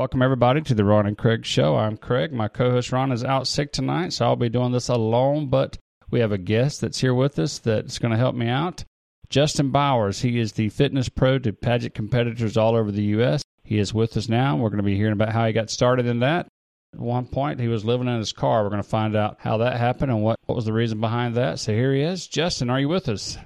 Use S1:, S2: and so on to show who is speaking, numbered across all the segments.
S1: Welcome, everybody, to the Ron and Craig Show. I'm Craig. My co host Ron is out sick tonight, so I'll be doing this alone, but we have a guest that's here with us that's going to help me out. Justin Bowers. He is the fitness pro to pageant competitors all over the U.S. He is with us now. We're going to be hearing about how he got started in that. At one point, he was living in his car. We're going to find out how that happened and what, what was the reason behind that. So here he is. Justin, are you with us?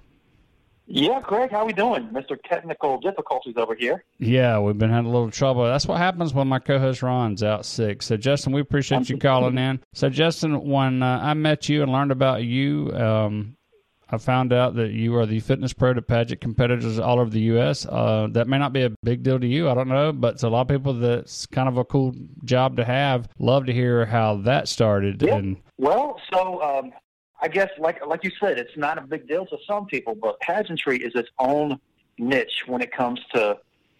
S2: Yeah, Greg, how we doing? Mr. Technical difficulties over here.
S1: Yeah, we've been having a little trouble. That's what happens when my co-host Ron's out sick. So, Justin, we appreciate you calling in. So, Justin, when uh, I met you and learned about you, um, I found out that you are the fitness pro to pageant competitors all over the U.S. Uh, that may not be a big deal to you, I don't know, but to a lot of people, that's kind of a cool job to have. Love to hear how that started.
S2: Yeah.
S1: And
S2: Well, so um, I guess, like like you said, it's not a big deal to some people, but pageantry is its own niche when it comes to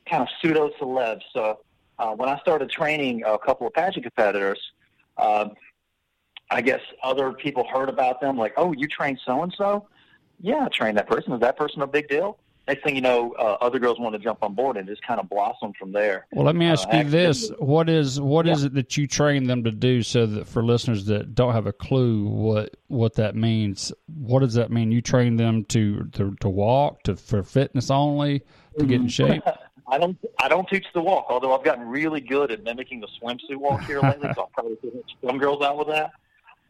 S2: kind of pseudo celebs. So uh, when I started training a couple of pageant competitors, um, I guess other people heard about them, like, "Oh, you train so and so." Yeah, I trained that person. Is that person a big deal? Next thing you know, uh, other girls want to jump on board and just kind of blossom from there.
S1: Well, let me ask
S2: Uh,
S1: you this: what is what is
S2: Yeah.
S1: it that you train them to do? So that for listeners that don't have a clue what what that means, what does that mean? You train them to to, to walk, to for fitness only, to get in shape.
S2: I don't. I don't teach the walk, although I've gotten really good at mimicking the swimsuit walk here lately. so I'll probably put some girls out with that.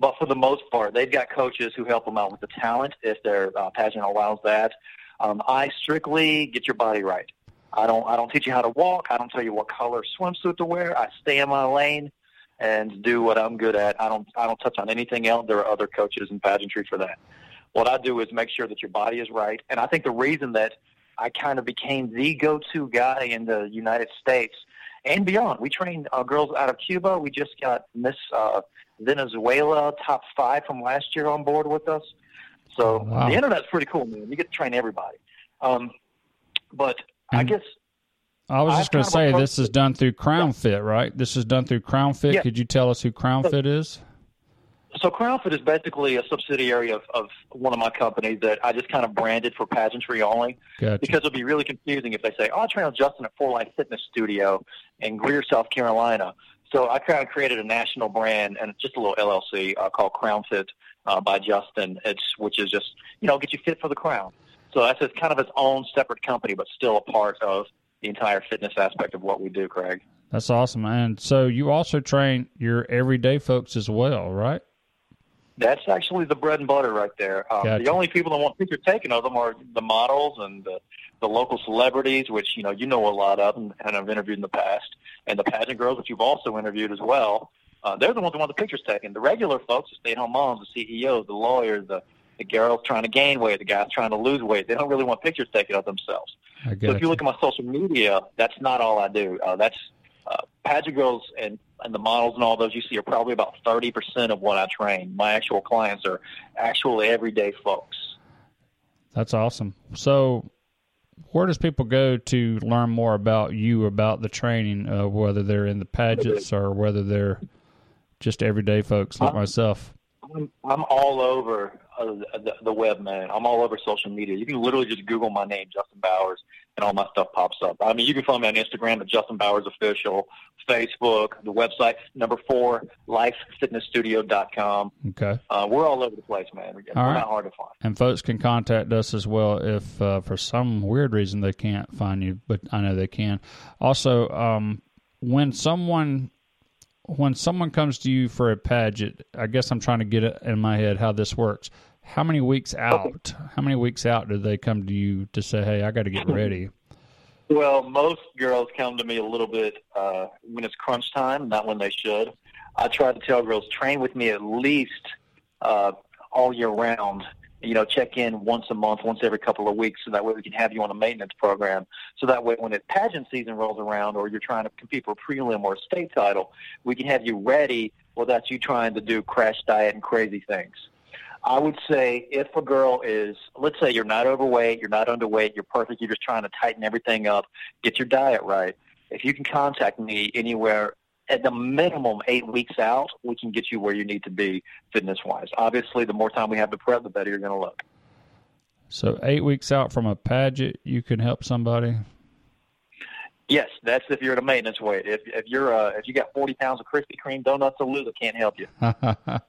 S2: But for the most part, they've got coaches who help them out with the talent if their uh, pageant allows that. Um, I strictly get your body right. I don't. I don't teach you how to walk. I don't tell you what color swimsuit to wear. I stay in my lane and do what I'm good at. I don't. I don't touch on anything else. There are other coaches in pageantry for that. What I do is make sure that your body is right. And I think the reason that I kind of became the go-to guy in the United States and beyond. We train uh, girls out of Cuba. We just got Miss uh, Venezuela top five from last year on board with us. So
S1: Wow.
S2: the internet's pretty cool, man. You get to train everybody. Um, but I guess
S1: I was just going to say this is done through Crown Fit, right? This is done through Crown Fit.
S2: Yeah.
S1: Could you tell us who Crown
S2: So-
S1: Fit is?
S2: so. CrownFit is basically a subsidiary of, of one of my companies that I just kind of branded for pageantry only.
S1: Gotcha.
S2: because it'd be really confusing if they say, "Oh, I train with Justin at Four Life Fitness Studio in Greer, South Carolina." So I kind of created a national brand and just a little LLC uh, called Crown Fit uh, by Justin. It's which is just you know get you fit for the crown. So that's it's kind of its own separate company, but still a part of the entire fitness aspect of what we do, Craig.
S1: That's awesome. And so you also train your everyday folks as well, right?
S2: That's actually the bread and butter right there. Um,
S1: Gotcha.
S2: The only people that want pictures taken of them are the models and the, the local celebrities, which you know you know a lot of and, and I've interviewed in the past, and the pageant girls, which you've also interviewed as well. Uh, they're the ones who want the pictures taken. The regular folks, the stay-at-home moms, the CEOs, the lawyers, the the girls trying to gain weight, the guys trying to lose weight, they don't really want pictures taken of themselves. So if you look at my social media, that's not all I do. Uh, that's uh, pageant girls and, and the models and all those you see are probably about 30% of what I train. My actual clients are actual everyday folks.
S1: That's awesome. So, where does people go to learn more about you, about the training, uh, whether they're in the pageants or whether they're just everyday folks like
S2: Uh,
S1: myself?
S2: I'm, I'm all over uh, the, the web, man. I'm all over social media. You can literally just Google my name, Justin Bowers, and all my stuff pops up. I mean, you can find me on Instagram at Justin Bowers Official, Facebook, the website, number four, lifefitnessstudio.com.
S1: Okay.
S2: Uh, we're all over the place, man. We're
S1: All right.
S2: not hard to find.
S1: And folks can contact us as well if uh, for some weird reason they can't find you, but I know they can. Also, um, when someone when someone comes to you for a pageant, I guess I'm trying to get it in my head how this works. How many weeks out? How many weeks out do they come to you to say, "Hey, I got to get ready"?
S2: Well, most girls come to me a little bit uh, when it's crunch time, not when they should. I try to tell girls train with me at least uh, all year round. You know, check in once a month, once every couple of weeks, so that way we can have you on a maintenance program. So that way, when it pageant season rolls around, or you're trying to compete for a prelim or a state title, we can have you ready without you trying to do crash diet and crazy things. I would say if a girl is, let's say you're not overweight, you're not underweight, you're perfect, you're just trying to tighten everything up, get your diet right. If you can contact me anywhere at the minimum eight weeks out, we can get you where you need to be fitness wise. Obviously, the more time we have to prep, the better you're going to look.
S1: So eight weeks out from a pageant, you can help somebody.
S2: Yes, that's if you're at a maintenance weight. If if you're uh, if you got 40 pounds of Krispy Kreme donuts to lose, I can't help you.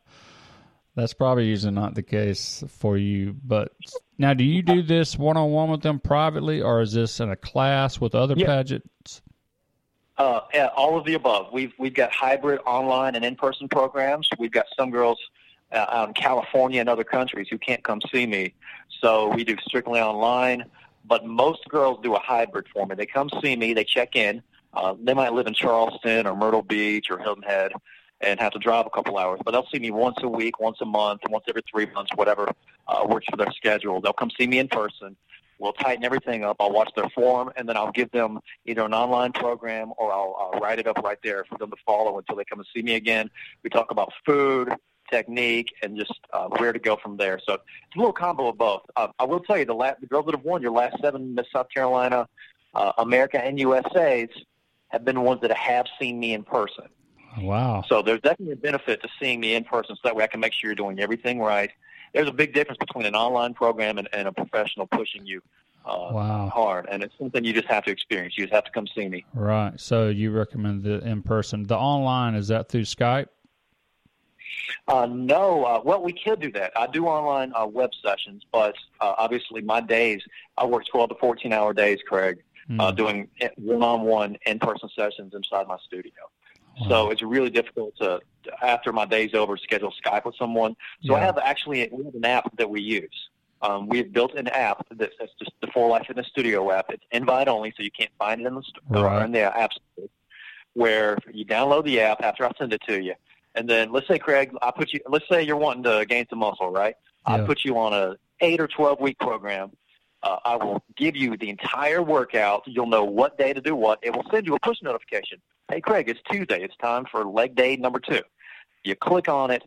S1: That's probably usually not the case for you. But now, do you do this one on one with them privately, or is this in a class with other
S2: Yeah.
S1: pageants?
S2: Uh, yeah, all of the above. We've we've got hybrid online and in person programs. We've got some girls uh, out in California and other countries who can't come see me, so we do strictly online. But most girls do a hybrid for me. They come see me, they check in. Uh, they might live in Charleston or Myrtle Beach or Hilton Head and have to drive a couple hours, but they'll see me once a week, once a month, once every three months, whatever uh, works for their schedule. They'll come see me in person. We'll tighten everything up. I'll watch their form, and then I'll give them either an online program or I'll, I'll write it up right there for them to follow until they come and see me again. We talk about food, technique, and just uh, where to go from there. So it's a little combo of both. Uh, I will tell you, the, last, the girls that have won your last seven Miss South Carolina, uh, America, and USA's have been the ones that have seen me in person.
S1: Wow.
S2: So there's definitely a benefit to seeing me in person so that way I can make sure you're doing everything right. There's a big difference between an online program and, and a professional pushing you uh,
S1: Wow.
S2: hard, and it's something you just have to experience. You just have to come see me.
S1: Right. So you recommend the in person. The online, is that through Skype?
S2: Uh, no, uh, well, we could do that. I do online uh, web sessions, but uh, obviously my days, I work 12 to 14 hour days, Craig, uh,
S1: Hmm.
S2: doing one-on-one in-person sessions inside my studio.
S1: Wow.
S2: So it's really difficult to, after my day's over, schedule Skype with someone. So I have actually we have an app that we use. Um, we have built an app that's, just the For Life Fitness Studio app. It's invite only, so you can't find it in the store
S1: Right.
S2: or in the app store. Where you download the app after I send it to you, and then let's say Craig, I put you. Let's say you're wanting to gain some muscle, right? I put you on a eight or twelve week program. Uh, I will give you the entire workout. You'll know what day to do what. It will send you a push notification. Hey, Craig, it's Tuesday. It's time for leg day number two. You click on it.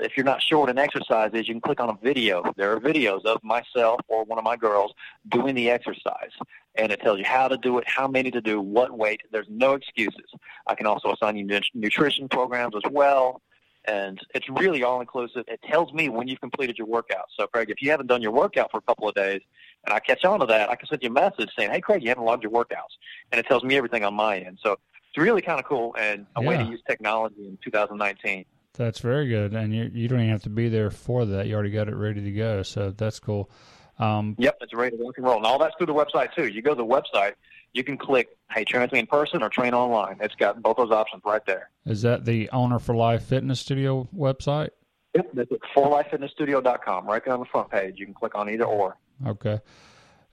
S2: If you're not sure what an exercise is, you can click on a video. There are videos of myself or one of my girls doing the exercise. And it tells you how to do it, how many to do, what weight. There's no excuses. I can also assign you nutrition programs as well. And it's really all inclusive. It tells me when you've completed your workout. So, Craig, if you haven't done your workout for a couple of days and I catch on to that, I can send you a message saying, hey, Craig, you haven't logged your workouts. And it tells me everything on my end. So it's really kind of cool and a way to use technology in 2019.
S1: That's very good, and you you don't even have to be there for that. You already got it ready to go, so that's cool. Um,
S2: Yep, it's ready to rock and roll. And all that's through the website, too. You go to the website, you can click, hey, train with me in person or train online. It's got both those options right there.
S1: is that the Owner for Life Fitness Studio website?
S2: Yep, that's at 4lifefitnessstudio.com. Right there on the front page. You can click on either or.
S1: Okay.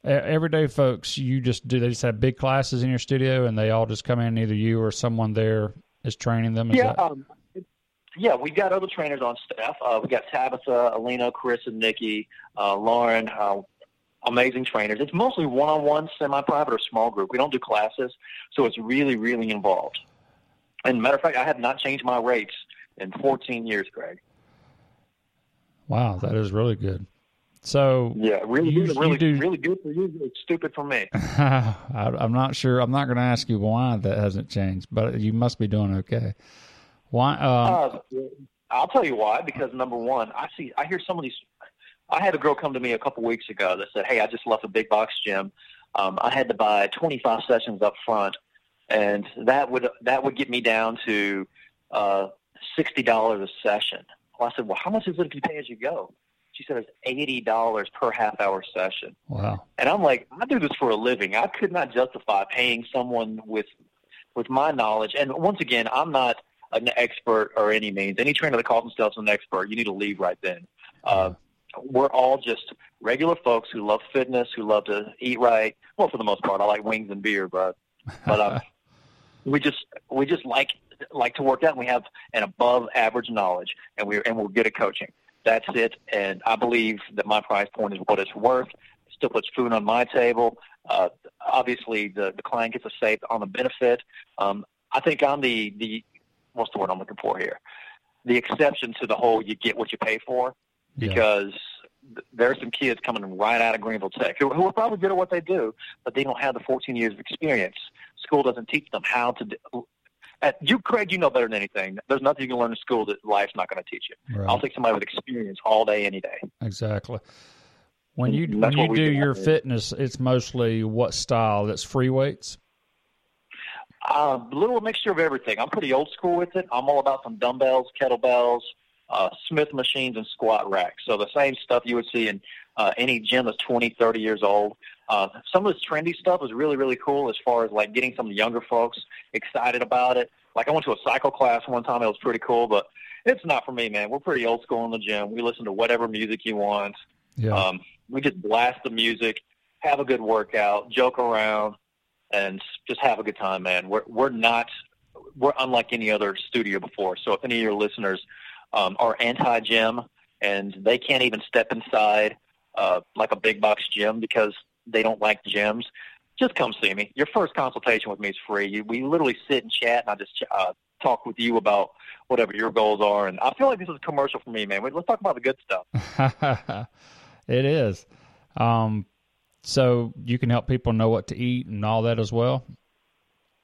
S1: Everyday folks, you just do they just have big classes in your studio, and they all just come in. Either you or someone there is training them. Is
S2: Yeah,
S1: that-
S2: um, yeah, we've got other trainers on staff. Uh, we got Tabitha, Alina, Chris, and Nikki, uh, Lauren. Uh, amazing trainers. It's mostly one-on-one, semi-private, or small group. We don't do classes, so it's really, really involved. And matter of fact, I have not changed my rates in 14 years, Greg.
S1: wow, that is really good. So
S2: Yeah, really,
S1: You-
S2: good,
S1: you
S2: really,
S1: do-
S2: really good for you. It's stupid for me.
S1: I, I'm not sure. I'm not going to ask you why that hasn't changed, but you must be doing okay. Why? Um,
S2: Uh, I'll tell you why. Because number one, I see, I hear some of these. I had a girl come to me a couple weeks ago that said, "Hey, I just left a big box gym. Um, I had to buy 25 sessions up front, and that would that would get me down to uh, sixty dollars a session." Well, I said, "Well, how much is it if you pay as you go?" She said, "It's eighty dollars per half hour session."
S1: wow.
S2: And I'm like, I do this for a living. I could not justify paying someone with with my knowledge. And once again, I'm not an expert or any means. Any trainer that calls themselves an expert, you need to leave right then. Uh, we're all just regular folks who love fitness, who love to eat right. Well, for the most part, I like wings and beer, but but um, we just we just like like to work out. and We have an above average knowledge, and we're and we're good at coaching. That's it. And I believe that my price point is what it's worth. It still puts food on my table. Uh, obviously, the the client gets a say on the benefit. Um, I think I'm the the what's the word I'm looking for here? The exception to the whole you get what you pay for because th there are some kids coming right out of Greenville Tech who, who are probably good at what they do, but they don't have the 14 years of experience. School doesn't teach them how to. At, you, Craig, you know better than anything. There's nothing you can learn in school that life's not going to teach you. I'll
S1: Right.
S2: take somebody with experience all day, any day.
S1: Exactly. When you when you do
S2: do
S1: your fitness, it's mostly what style? That's free weights.
S2: Uh, a little mixture of everything. I'm pretty old school with it. I'm all about some dumbbells, kettlebells, uh, Smith machines, and squat racks. So the same stuff you would see in uh, any gym that's 20, 30 years old. Uh, some of this trendy stuff is really, really cool as far as like getting some of the younger folks excited about it. Like I went to a cycle class one time. It was pretty cool, but it's not for me, man. We're pretty old school in the gym. We listen to whatever music you want.
S1: Yeah.
S2: Um, we just blast the music, have a good workout, joke around, and just have a good time, man. We're we're not we're unlike any other studio before. So if any of your listeners um, are anti-gym and they can't even step inside uh, like a big box gym because they don't like gyms, just come see me. Your first consultation with me is free. You, we literally sit and chat, and I just uh, talk with you about whatever your goals are. And I feel like this is a commercial for me, man. Let's talk about the good
S1: stuff. it is. Um, so you can help people know what to eat and all that as well.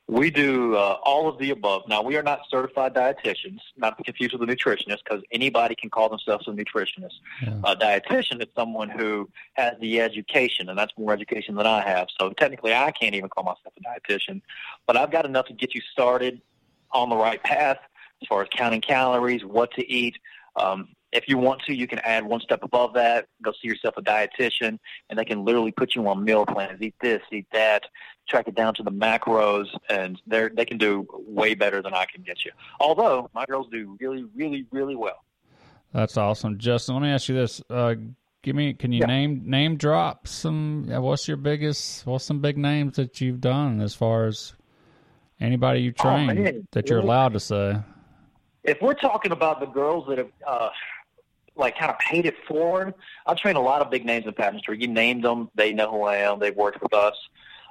S2: We do uh, all of the above. Now, we are not certified dietitians, not to confuse with a nutritionist, because anybody can call themselves a nutritionist. Yeah. A dietitian is someone who has the education, and that's more education than I have. So technically, I can't even call myself a dietitian, but I've got enough to get you started on the right path as far as counting calories, what to eat. Um, if you want to, you can add one step above that. Go see yourself a dietitian, and they can literally put you on meal plans. Eat this, eat that. Track it down to the macros, and they they can do way better than I can get you. Although my girls do really, really, really well.
S1: That's awesome, Justin. Let me ask you this: uh, Give me, can you yeah. name name drop some? What's your biggest? What's some big names that you've done as far as anybody you train oh, that you're allowed to say?
S2: If we're talking about the girls that have uh, like kind of paid it forward. I've trained a lot of big names in pageantry. You named them; they know who I am. They've worked with us.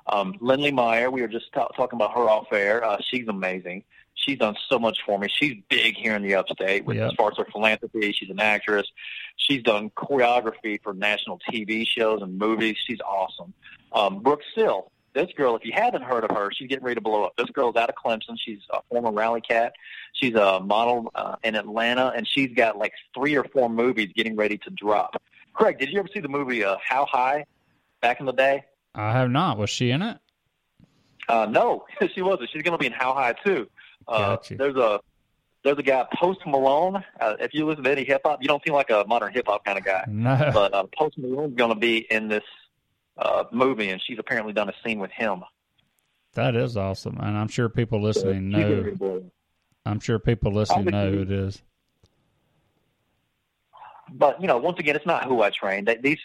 S2: Um, Lindley Meyer, we were just t- talking about her off air. Uh, she's amazing. She's done so much for me. She's big here in the upstate with, yep. as far as her philanthropy. She's an actress. She's done choreography for national TV shows and movies. She's awesome. Um, Brooke Sill, this girl, if you haven't heard of her, she's getting ready to blow up. This girl's out of Clemson. She's a former rally cat. She's a model uh, in Atlanta, and she's got like three or four movies getting ready to drop. Craig, did you ever see the movie uh, How High back in the day?
S1: I have not. Was she in it?
S2: Uh, no, she wasn't. She's going to be in How High 2. Uh, gotcha. There's a there's a guy Post Malone. Uh, if you listen to any hip hop, you don't seem like a modern hip hop kind of guy.
S1: No.
S2: But uh, Post Malone's going to be in this uh, movie, and she's apparently done a scene with him.
S1: That is awesome, and I'm sure people listening know. I'm sure people listening know who it is.
S2: But you know, once again, it's not who I train. These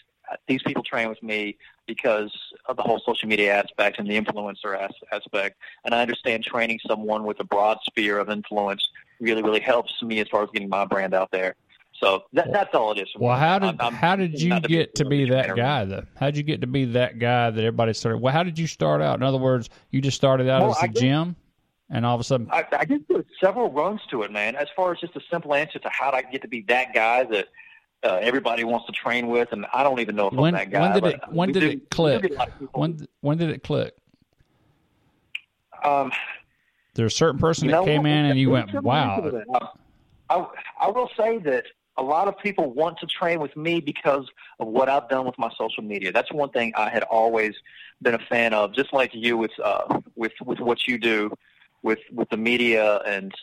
S2: these people train with me because of the whole social media aspect and the influencer aspect. And I understand training someone with a broad sphere of influence really, really helps me as far as getting my brand out there. So that, that's all it is.
S1: Well, how did I'm, how did you get to be that guy though? How did you get to be that guy that everybody started? Well, how did you start out? In other words, you just started out well, as a gym, and all of a sudden,
S2: I, I guess there's several runs to it, man. As far as just a simple answer to how did I get to be that guy that uh, everybody wants to train with, and I don't even know if when, I'm that guy.
S1: When did it When did do, it click? When when did it click?
S2: Um,
S1: there's a certain person that came in and you went, "Wow."
S2: I, I will say that a lot of people want to train with me because of what I've done with my social media. That's one thing I had always been a fan of, just like you with uh, with with what you do with with the media. And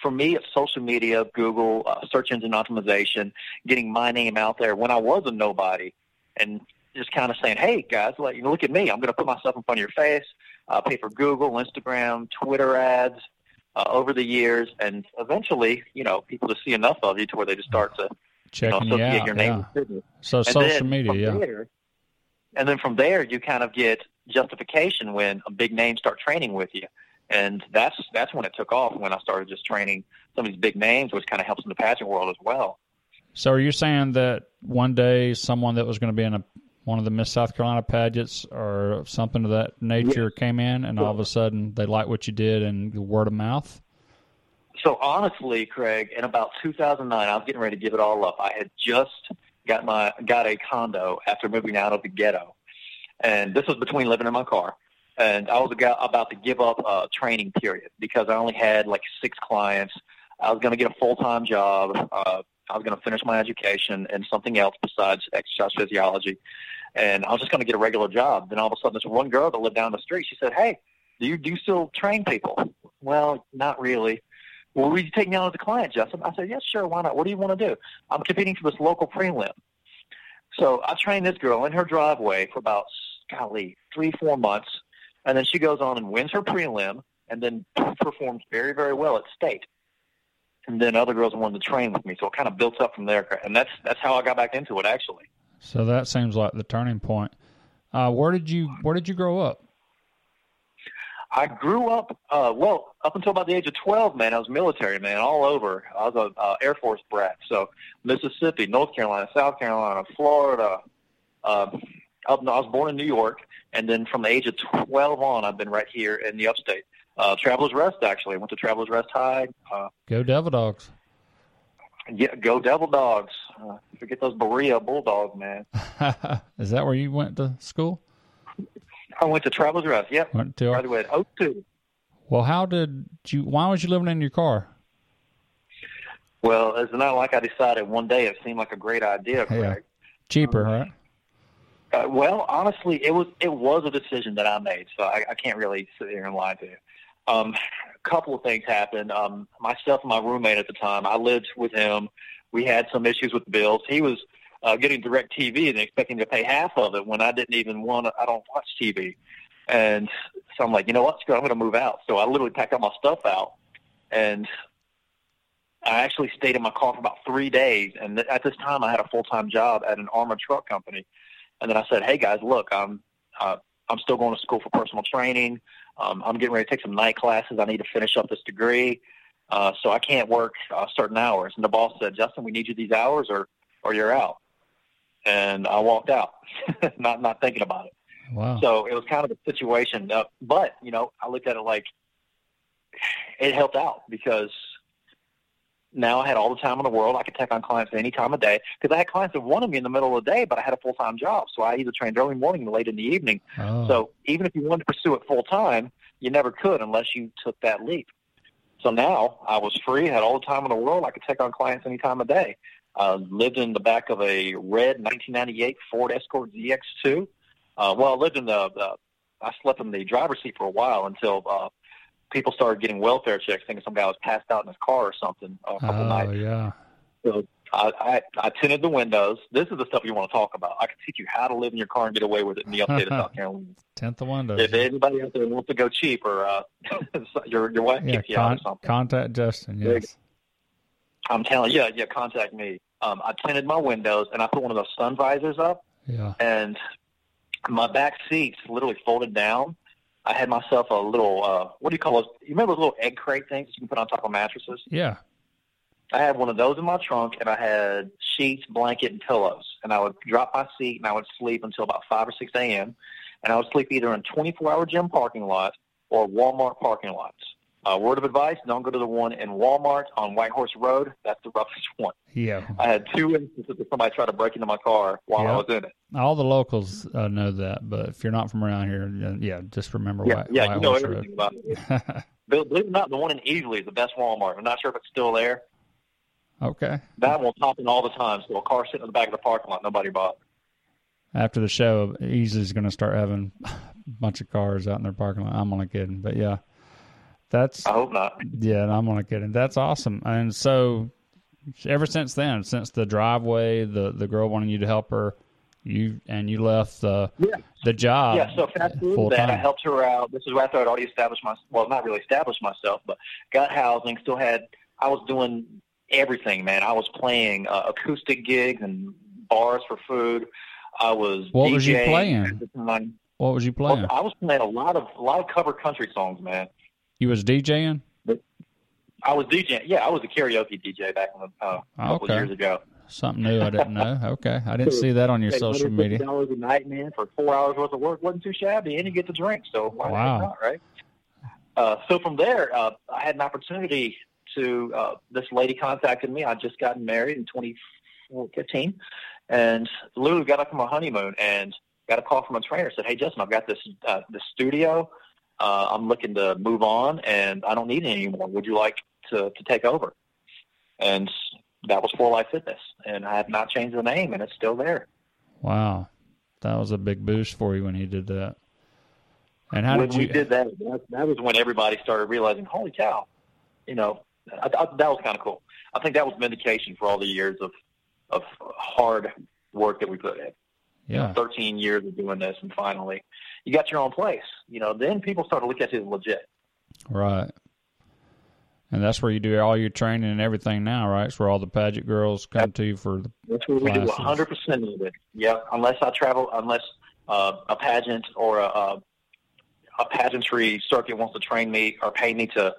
S2: for me, it's social media, Google, uh, search engine optimization, getting my name out there when I was a nobody, and just kind of saying, "Hey guys, like, look at me. I'm going to put myself in front of your face. Uh, pay for Google, Instagram, Twitter ads." Uh, over the years, and eventually, you know, people just see enough of you to where they just start to
S1: checking
S2: you, know,
S1: you out.
S2: Your name
S1: yeah. So and social media, yeah.
S2: There, and then from there, you kind of get justification when a big name start training with you, and that's that's when it took off. When I started just training some of these big names, which kind of helps in the pageant world as well.
S1: So, are you saying that one day someone that was going to be in a one of the Miss South Carolina pageants or something of that nature came in, and all of a sudden they liked what you did, and word of mouth.
S2: So honestly, Craig, in about 2009, I was getting ready to give it all up. I had just got my got a condo after moving out of the ghetto, and this was between living in my car. And I was about to give up a training period because I only had like six clients. I was going to get a full time job. Uh, I was going to finish my education and something else besides exercise physiology and I was just going to get a regular job. Then all of a sudden, this one girl that lived down the street, she said, "Hey, Do you do you still train people? Well, not really. Well, will you take me on as a client, Justin? I said, yes, sure, why not? What do you want to do? I'm competing for this local prelim. So I trained this girl in her driveway for about, golly, three, four months. And then she goes on and wins her prelim and then performs very, very well at state. And then other girls wanted to train with me. So it kind of built up from there. And that's, that's how I got back into it, actually.
S1: So that seems like the turning point. Uh, where did you Where did you grow up?
S2: I grew up, uh, well, up until about the age of 12, man, I was military, man, all over. I was a uh, Air Force brat. So Mississippi, North Carolina, South Carolina, Florida. Uh, up, I was born in New York, and then from the age of 12 on, I've been right here in the upstate. Uh, Travelers Rest, actually. I went to Travelers Rest High. Uh,
S1: go Devil Dogs.
S2: Yeah, go Devil Dogs. Uh, forget those Berea Bulldogs, man.
S1: Is that where you went to school?
S2: I went to Travelers Rest. Yep. Went to graduated 02.
S1: Well, how did you? Why was you living in your car?
S2: Well, it's not like I decided one day. It seemed like a great idea, Craig. Yeah.
S1: Cheaper, um, right?
S2: Uh, well, honestly, it was it was a decision that I made, so I, I can't really sit here and lie to you. Um, a couple of things happened. Um, myself and my roommate at the time, I lived with him. We had some issues with the bills. He was uh, getting DirecTV and expecting to pay half of it when I didn't even want to, I don't watch TV. And so I'm like, you know what, I'm going to move out. So I literally packed all my stuff out and I actually stayed in my car for about three days. And th- at this time I had a full-time job at an armored truck company. And then I said, hey guys, look, I'm, uh, I'm still going to school for personal training. Um, I'm getting ready to take some night classes. I need to finish up this degree. Uh, so I can't work uh, certain hours. And the boss said, Justin, we need you these hours or, or you're out and I walked out, not not thinking about it.
S1: Wow.
S2: So it was kind of a situation, uh, but you know, I looked at it like it helped out because now I had all the time in the world. I could take on clients any time of day because I had clients that wanted me in the middle of the day, but I had a full time job, so I either trained early morning or late in the evening. Oh. So even if you wanted to pursue it full time, you never could unless you took that leap. So now I was free, had all the time in the world. I could take on clients any time of day. Uh, lived in the back of a red 1998 Ford Escort ZX2. Uh, well, I lived in the, the I slept in the driver's seat for a while until uh, people started getting welfare checks, thinking some guy was passed out in his car or something a couple
S1: oh,
S2: nights.
S1: yeah.
S2: So I, I, I tinted the windows. This is the stuff you want to talk about. I can teach you how to live in your car and get away with it in the upstate of South Carolina.
S1: Tint the windows.
S2: If anybody out there wants to go cheap or uh, your your wife yeah, kicks you con- out or something,
S1: contact Justin. Yes.
S2: I'm telling you, yeah, yeah, contact me. Um, I tinted my windows and I put one of those sun visors up.
S1: Yeah.
S2: And my back seats literally folded down. I had myself a little, uh, what do you call those? You remember those little egg crate things you can put on top of mattresses?
S1: Yeah.
S2: I had one of those in my trunk, and I had sheets, blanket, and pillows. And I would drop my seat, and I would sleep until about 5 or 6 a.m. And I would sleep either in 24-hour gym parking lots or Walmart parking lots. Uh, word of advice: Don't go to the one in Walmart on White Horse Road. That's the roughest one.
S1: Yeah,
S2: I had two instances of somebody try to break into my car while I was in it.
S1: All the locals uh, know that, but if you're not from around here, yeah, just remember
S2: yeah,
S1: White,
S2: yeah,
S1: White
S2: you know everything
S1: Road.
S2: about it. Believe it or not, the one in Easley is the best Walmart. I'm not sure if it's still there.
S1: Okay.
S2: That one's popping all the time. So a car sitting in the back of the parking lot, nobody bought.
S1: After the show, Easley's going to start having a bunch of cars out in their parking lot. I'm only kidding, but yeah. That's
S2: I hope not.
S1: Yeah, I'm only kidding. That's awesome. And so, ever since then, since the driveway, the the girl wanting you to help her, you and you left the
S2: yeah.
S1: the job.
S2: Yeah. So fast forward that, I helped her out. This is after I thought I'd already established my well, not really established myself, but got housing. Still had. I was doing everything, man. I was playing uh, acoustic gigs and bars for food. I was.
S1: What
S2: DJing
S1: was you playing? What was you playing?
S2: Well, I was playing a lot of a lot of cover country songs, man.
S1: You was DJing?
S2: I was DJing. Yeah, I was a karaoke DJ back in the, uh, a couple
S1: okay.
S2: years ago.
S1: Something new I didn't know. Okay, I didn't see that on your social media.
S2: Dollars a night, man, for four hours worth of work wasn't too shabby, and you get to drink. So why
S1: wow.
S2: not, right? Uh, so from there, uh, I had an opportunity to. Uh, this lady contacted me. I just gotten married in 2015, and literally got up from my honeymoon and got a call from a trainer. Said, "Hey, Justin, I've got this uh, this studio." Uh, I'm looking to move on and I don't need it anymore. Would you like to, to take over? And that was For Life Fitness. And I have not changed the name and it's still there.
S1: Wow. That was a big boost for you when he did that. And how
S2: when
S1: did you?
S2: we did that, that, that was when everybody started realizing, holy cow, you know, I, I, that was kind of cool. I think that was vindication for all the years of of hard work that we put in. You know,
S1: yeah,
S2: 13 years of doing this, and finally, you got your own place. You know, then people start to look at you as legit.
S1: right. And that's where you do all your training and everything now, right? It's where all the pageant girls come to you for the
S2: That's what we do 100% of it. Yeah, unless I travel, unless uh, a pageant or a, a, a pageantry circuit wants to train me or pay me to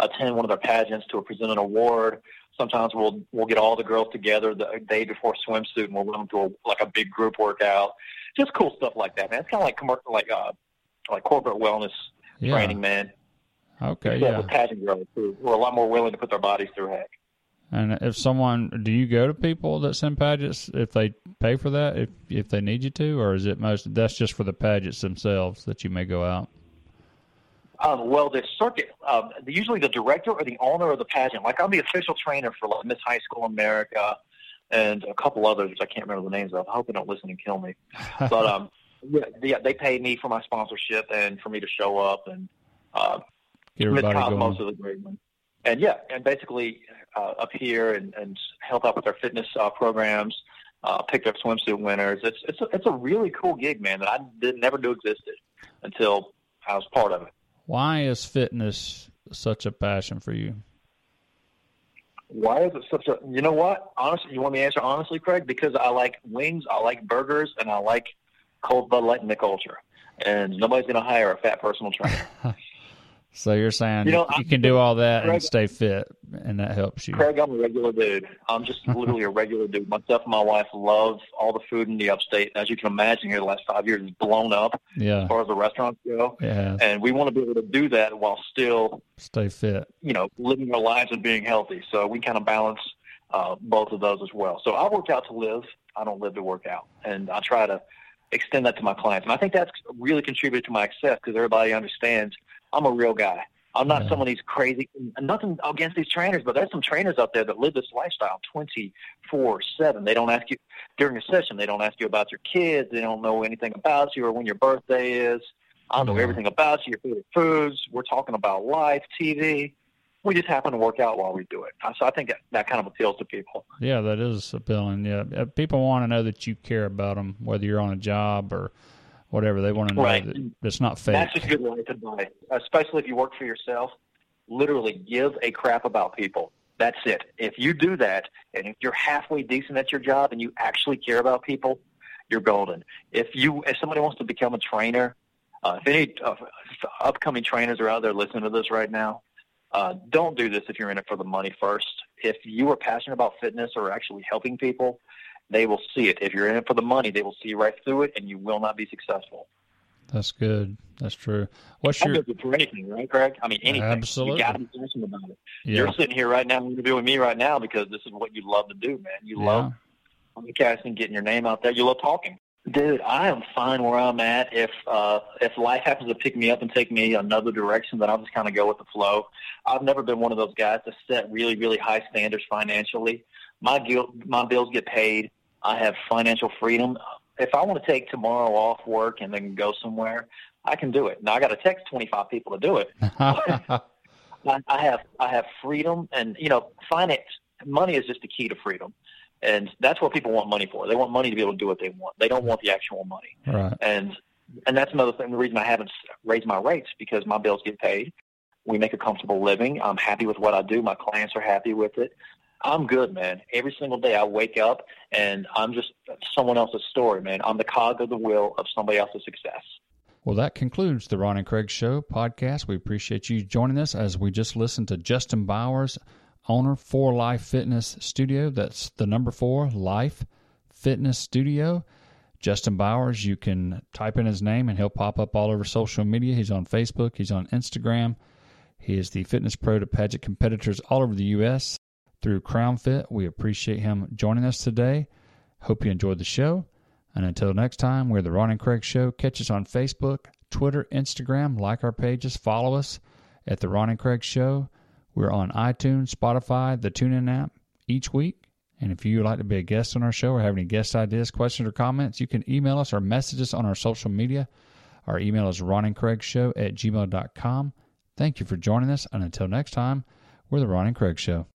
S2: attend one of their pageants to present an award. Sometimes we'll we'll get all the girls together the day before swimsuit and we'll run them to a, like a big group workout. Just cool stuff like that, man. It's kind of like commercial, like uh, like corporate wellness
S1: yeah.
S2: training, man.
S1: Okay,
S2: Except
S1: yeah.
S2: with pageant girls, who are a lot more willing to put their bodies through heck.
S1: And if someone, do you go to people that send pageants if they pay for that, if if they need you to, or is it most that's just for the pageants themselves that you may go out?
S2: Um, well, the circuit, um, usually the director or the owner of the pageant. Like I'm the official trainer for like Miss High School America and a couple others, which I can't remember the names of. I hope they don't listen and kill me. But um, yeah, yeah, they pay me for my sponsorship and for me to show up and uh, Miss Cosmos is a great one. And yeah, and basically uh, appear and, and help out with our fitness uh, programs, uh, pick up swimsuit winners. It's it's a, it's a really cool gig, man, that I did never knew existed until I was part of it.
S1: Why is fitness such a passion for you?
S2: Why is it such a? You know what? Honestly, you want me to answer honestly, Craig? Because I like wings, I like burgers, and I like cold Bud Light in the culture. And nobody's going to hire a fat personal trainer.
S1: So you're saying
S2: You
S1: you,
S2: know, I-
S1: can do all that and stay fit, and that helps you.
S2: Craig, I'm a regular dude. I'm just literally a regular dude. Myself and my wife love all the food in the upstate. As you can imagine, here the last five years has blown up
S1: Yeah,
S2: as far as the restaurants go.
S1: yeah,
S2: And we want to be able to do that while still,
S1: stay fit.
S2: you know, living our lives and being healthy. So we kind of balance uh, both of those as well. So I work out to live. I don't live to work out. And I try to extend that to my clients. And I think that's really contributed to my success because everybody understands I'm a real guy. I'm not
S1: Yeah.
S2: some of these crazy, nothing against these trainers, but there's some trainers out there that live this lifestyle 24 7. They don't ask you during a session, they don't ask you about your kids. They don't know anything about you or when your birthday is. I don't know
S1: Yeah.
S2: everything about you, your favorite foods. We're talking about life, TV. We just happen to work out while we do it. So I think that, that kind of appeals to people.
S1: Yeah, that is appealing. Yeah, Uh, people want to know that you care about them, whether you're on a job or whatever. They want to know
S2: Right.
S1: that it's not fake.
S2: That's a good life advice, especially if you work for yourself. Literally, give a crap about people. That's it. If you do that, and if you're halfway decent at your job and you actually care about people, you're golden. If you, if somebody wants to become a trainer, uh, if any uh, upcoming trainers are out there listening to this right now, uh, don't do this if you're in it for the money first. If you are passionate about fitness or actually helping people, they will see it. If you're in it for the money, they will see right through it, and you will not be successful.
S1: That's good. That's true. What's
S2: That
S1: your
S2: for anything, right, Craig? I mean, anything.
S1: Absolutely.
S2: You got to be passionate about it.
S1: yeah?
S2: You're sitting here right now interviewing me right now because this is what you love to do, man. You
S1: yeah.
S2: love podcasting, getting your name out there. You love talking. Dude, I am fine where I'm at. If uh, if life happens to pick me up and take me another direction, then I'll just kind of go with the flow. I've never been one of those guys to set really, really high standards financially. My guilt, my bills get paid. I have financial freedom. If I want to take tomorrow off work and then go somewhere, I can do it. Now I got to text 25 people to do it. I, have I have freedom, and you know, finance money is just the key to freedom, and that's what people want money for. They want money to be able to do what they want. They don't want the actual money,
S1: right.
S2: and and that's another thing. The reason I haven't raised my rates because my bills get paid. We make a comfortable living. I'm happy with what I do. My clients are happy with it. I'm good, man. Every single day I wake up and I'm just someone else's story, man. I'm the cog of the wheel of somebody else's success.
S1: Well, that concludes the Ron and Craig Show podcast. We appreciate you joining us as we just listened to Justin Bowers, owner for Life Fitness Studio. That's the number four Life Fitness Studio. Justin Bowers, you can type in his name and he'll pop up all over social media. He's on Facebook, he's on Instagram. He is the fitness pro to pageant competitors all over the U.S. through Crown Fit. We appreciate him joining us today. Hope you enjoyed the show. And until next time, we're the Ron and Craig Show. Catch us on Facebook, Twitter, Instagram. Like our pages. Follow us at the Ron and Craig Show. We're on iTunes, Spotify, the TuneIn app each week. And if you would like to be a guest on our show or have any guest ideas, questions, or comments, you can email us or message us on our social media. Our email is ronandcraigshow at gmail.com. Thank you for joining us, and until next time, we're the Ron and Craig Show.